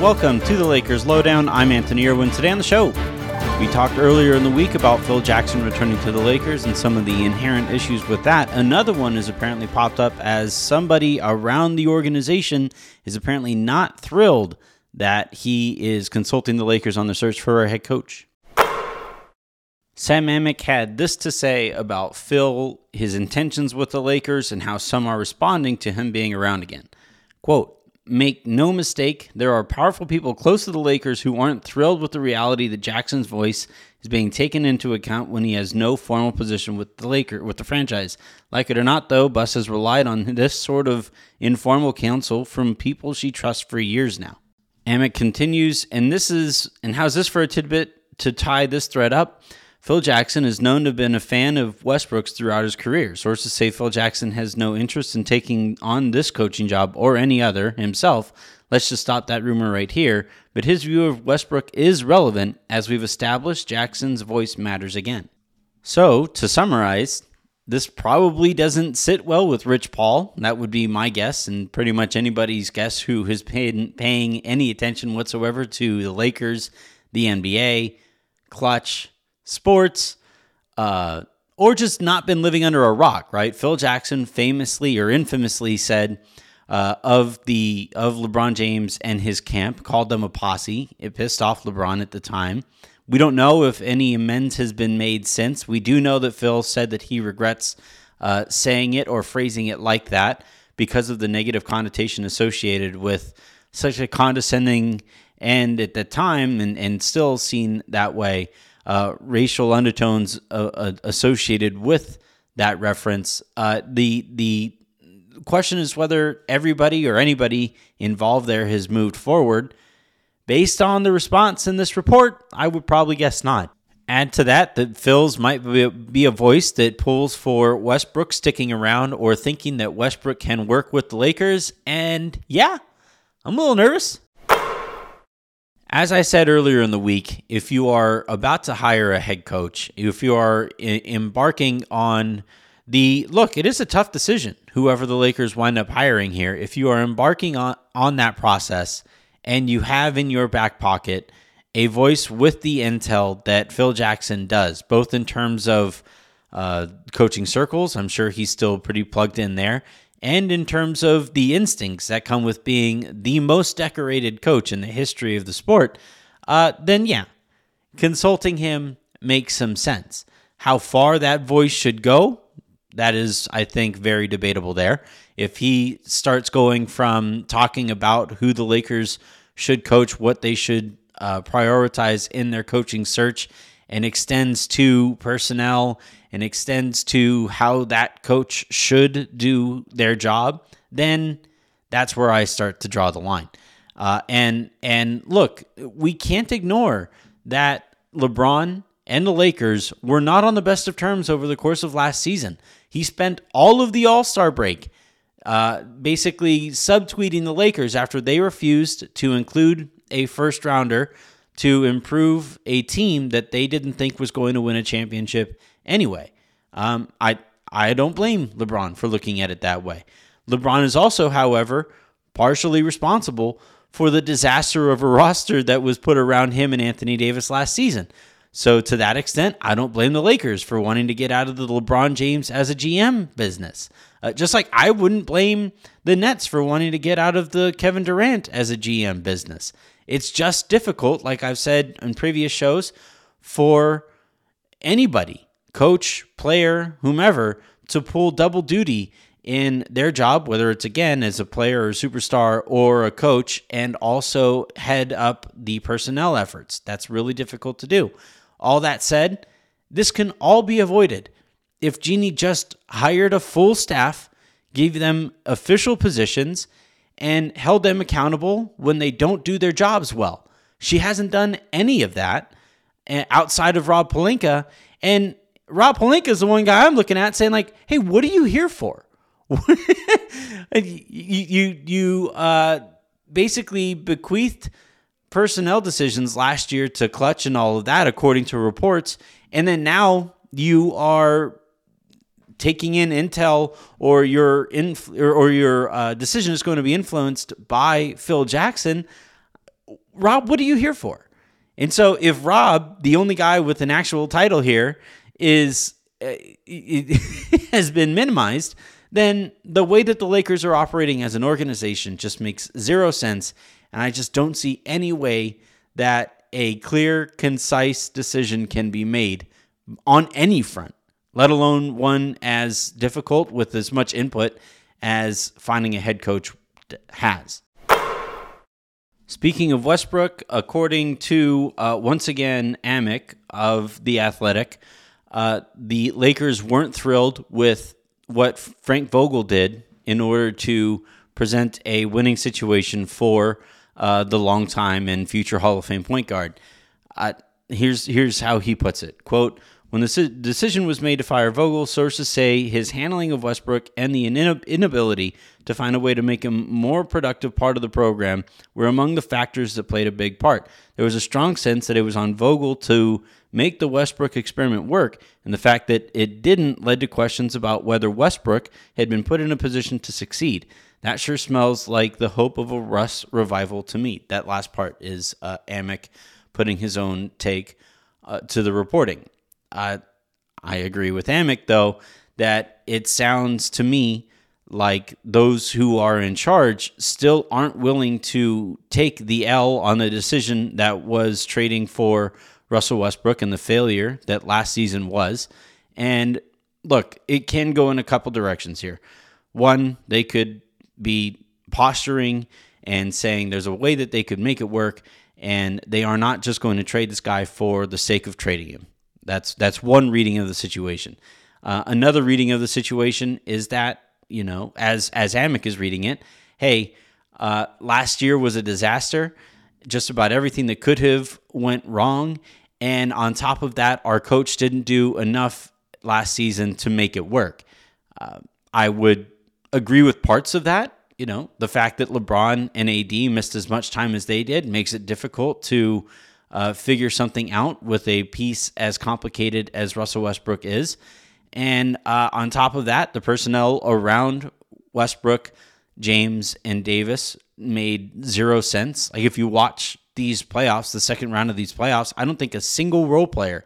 Welcome to the Lakers Lowdown. I'm Anthony Irwin. Today on the show, we talked earlier in the week about Phil Jackson returning to the Lakers and some of the inherent issues with that. Another one has apparently popped up as somebody around the organization is apparently not thrilled that he is consulting the Lakers on the search for a head coach. Sam Amick had this to say about Phil, his intentions with the Lakers, and how some are responding to him being around again. Quote, Make no mistake, there are powerful people close to the Lakers who aren't thrilled with the reality that Jackson's voice is being taken into account when he has no formal position with the Laker with the franchise. Like it or not, though, Buss has relied on this sort of informal counsel from people she trusts for years now. Amick continues, and this is and how's this for a tidbit to tie this thread up? Phil Jackson is known to have been a fan of Westbrook's throughout his career. Sources say Phil Jackson has no interest in taking on this coaching job or any other himself. Let's just stop that rumor right here. But his view of Westbrook is relevant, as we've established Jackson's voice matters again. So, to summarize, this probably doesn't sit well with Rich Paul. That would be my guess, and pretty much anybody's guess who has paid, paying any attention whatsoever to the Lakers, the NBA, Klutch, sports, uh, or just not been living under a rock, right? Phil Jackson famously or infamously said uh, of the of LeBron James and his camp, called them a posse. It pissed off LeBron at the time. We don't know if any amends has been made since. We do know that Phil said that he regrets uh, saying it or phrasing it like that because of the negative connotation associated with such a condescending and at the time and, and still seen that way uh, racial undertones uh, uh, associated with that reference. Uh, the the question is whether everybody or anybody involved there has moved forward. Based on the response in this report, I would probably guess not. Add to that that Phil's might be a voice that pulls for Westbrook sticking around or thinking that Westbrook can work with the Lakers. And yeah, I'm a little nervous. As I said earlier in the week, if you are about to hire a head coach, if you are I- embarking on the look, it is a tough decision, whoever the Lakers wind up hiring here. If you are embarking on, on that process and you have in your back pocket a voice with the intel that Phil Jackson does, both in terms of uh, coaching circles, I'm sure he's still pretty plugged in there, and in terms of the instincts that come with being the most decorated coach in the history of the sport, uh, then yeah, consulting him makes some sense. How far that voice should go, that is, I think, very debatable there. If he starts going from talking about who the Lakers should coach, what they should uh, prioritize in their coaching search, and extends to personnel and extends to how that coach should do their job, then that's where I start to draw the line. Uh, and and look, we can't ignore that LeBron and the Lakers were not on the best of terms over the course of last season. He spent all of the All Star break uh, basically subtweeting the Lakers after they refused to include a first rounder to improve a team that they didn't think was going to win a championship anyway. Um, I I don't blame LeBron for looking at it that way. LeBron is also, however, partially responsible for the disaster of a roster that was put around him and Anthony Davis last season. So to that extent, I don't blame the Lakers for wanting to get out of the LeBron James as a GM business. Uh, just like I wouldn't blame the Nets for wanting to get out of the Kevin Durant as a GM business. It's just difficult, like I've said in previous shows, for anybody, coach, player, whomever, to pull double duty in their job, whether it's again as a player or superstar or a coach, and also head up the personnel efforts. That's really difficult to do. All that said, this can all be avoided if Jeanie just hired a full staff, gave them official positions, and held them accountable when they don't do their jobs well. She hasn't done any of that eh, outside of Rob Pelinka. And Rob Pelinka is the one guy I'm looking at saying, like, hey, what are you here for? you you, you uh, basically bequeathed personnel decisions last year to Klutch and all of that, according to reports. And then now you are taking in intel or your inf- or, or your uh, decision is going to be influenced by Phil Jackson, Rob, what are you here for? And so if Rob, the only guy with an actual title here, is uh, has been minimized, then the way that the Lakers are operating as an organization just makes zero sense. And I just don't see any way that a clear, concise decision can be made on any front, let alone one as difficult with as much input as finding a head coach has. Speaking of Westbrook, according to uh, once again Amick of The Athletic, uh, the Lakers weren't thrilled with what Frank Vogel did in order to present a winning situation for uh, the longtime and future Hall of Fame point guard. Uh, here's here's how he puts it: "Quote: When the decision was made to fire Vogel, sources say his handling of Westbrook and the inability to find a way to make him more productive part of the program were among the factors that played a big part. There was a strong sense that it was on Vogel to." make the Westbrook experiment work, and the fact that it didn't led to questions about whether Westbrook had been put in a position to succeed. That sure smells like the hope of a Russ revival to me. That last part is uh, Amick putting his own take uh, to the reporting. Uh, I agree with Amick, though, that it sounds to me like those who are in charge still aren't willing to take the L on the decision that was trading for Russell Westbrook and the failure that last season was. And look, it can go in a couple directions here. One, they could be posturing and saying there's a way that they could make it work, and they are not just going to trade this guy for the sake of trading him. That's that's one reading of the situation. Uh, another reading of the situation is that you know, as as Amick is reading it, hey, uh, last year was a disaster. Just about everything that could have went wrong, and on top of that, our coach didn't do enough last season to make it work. Uh, I would agree with parts of that. You know, the fact that LeBron and AD missed as much time as they did makes it difficult to uh, figure something out with a piece as complicated as Russell Westbrook is. And uh, on top of that, the personnel around Westbrook, James, and Davis made zero sense. Like if you watch these playoffs, the second round of these playoffs, I don't think a single role player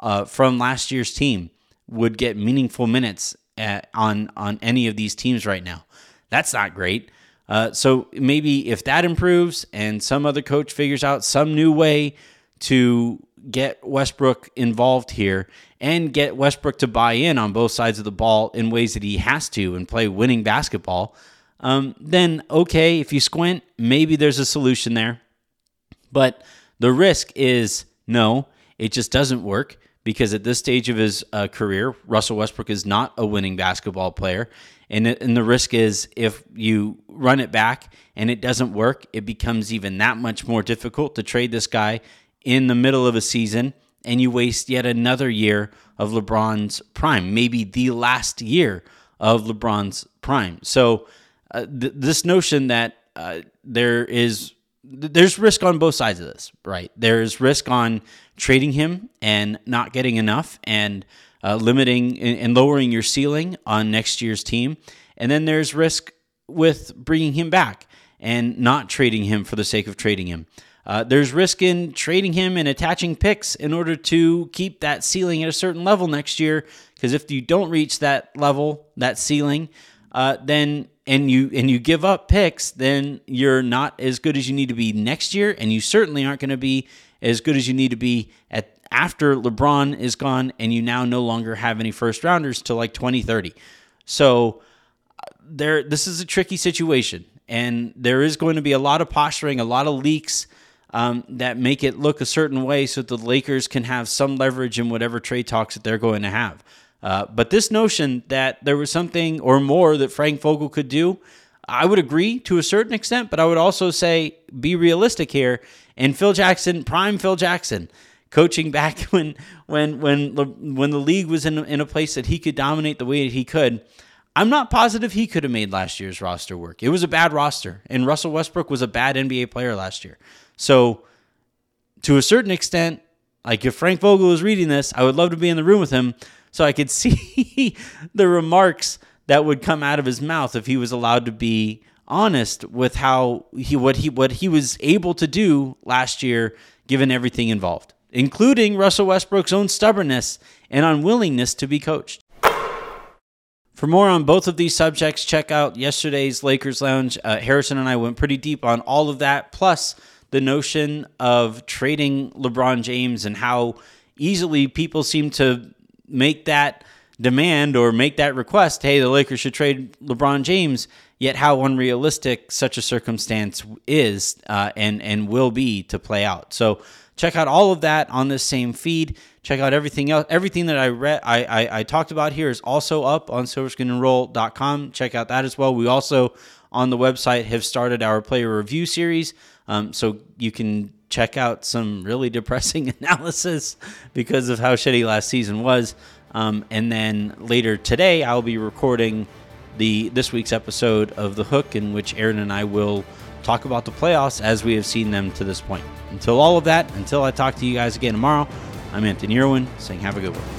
uh, from last year's team would get meaningful minutes at, on on any of these teams right now. That's not great. Uh, so maybe if that improves and some other coach figures out some new way to get Westbrook involved here and get Westbrook to buy in on both sides of the ball in ways that he has to and play winning basketball, um, then okay, if you squint, maybe there's a solution there. But the risk is no, it just doesn't work because at this stage of his uh, career, Russell Westbrook is not a winning basketball player. And, and the risk is if you run it back and it doesn't work, it becomes even that much more difficult to trade this guy in the middle of a season and you waste yet another year of LeBron's prime, maybe the last year of LeBron's prime. So, uh, th- this notion that uh, there is there's risk on both sides of this, right? There's risk on trading him and not getting enough and uh, limiting and lowering your ceiling on next year's team. And then there's risk with bringing him back and not trading him for the sake of trading him. Uh, there's risk in trading him and attaching picks in order to keep that ceiling at a certain level next year. Because if you don't reach that level, that ceiling, uh, then and you and you give up picks, then you're not as good as you need to be next year, and you certainly aren't going to be as good as you need to be at after LeBron is gone, and you now no longer have any first rounders till like 2030. So there, this is a tricky situation, and there is going to be a lot of posturing, a lot of leaks. Um, that make it look a certain way so the Lakers can have some leverage in whatever trade talks that they're going to have. Uh, but this notion that there was something or more that Frank Vogel could do, I would agree to a certain extent, but I would also say be realistic here. And Phil Jackson, prime Phil Jackson, coaching back when when when when the league was in in a place that he could dominate the way that he could. I'm not positive he could have made last year's roster work. It was a bad roster, and Russell Westbrook was a bad NBA player last year. So, to a certain extent, like if Frank Vogel was reading this, I would love to be in the room with him. So I could see the remarks that would come out of his mouth if he was allowed to be honest with how he what he what he was able to do last year given everything involved, including Russell Westbrook's own stubbornness and unwillingness to be coached. For more on both of these subjects, check out yesterday's Lakers Lounge. Uh, Harrison and I went pretty deep on all of that, plus the notion of trading LeBron James and how easily people seem to make that demand or make that request hey, the Lakers should trade LeBron James, yet how unrealistic such a circumstance is uh, and, and will be to play out. So, check out all of that on this same feed. Check out everything else. Everything that I read, I, I, I talked about here is also up on silverscreenandroll.com. Check out that as well. We also on the website have started our player review series, um, so you can check out some really depressing analysis because of how shitty last season was. Um, and then later today, I'll be recording the this week's episode of The Hook, in which Aaron and I will talk about the playoffs as we have seen them to this point. Until all of that, until I talk to you guys again tomorrow. I'm Anthony Irwin saying have a good one.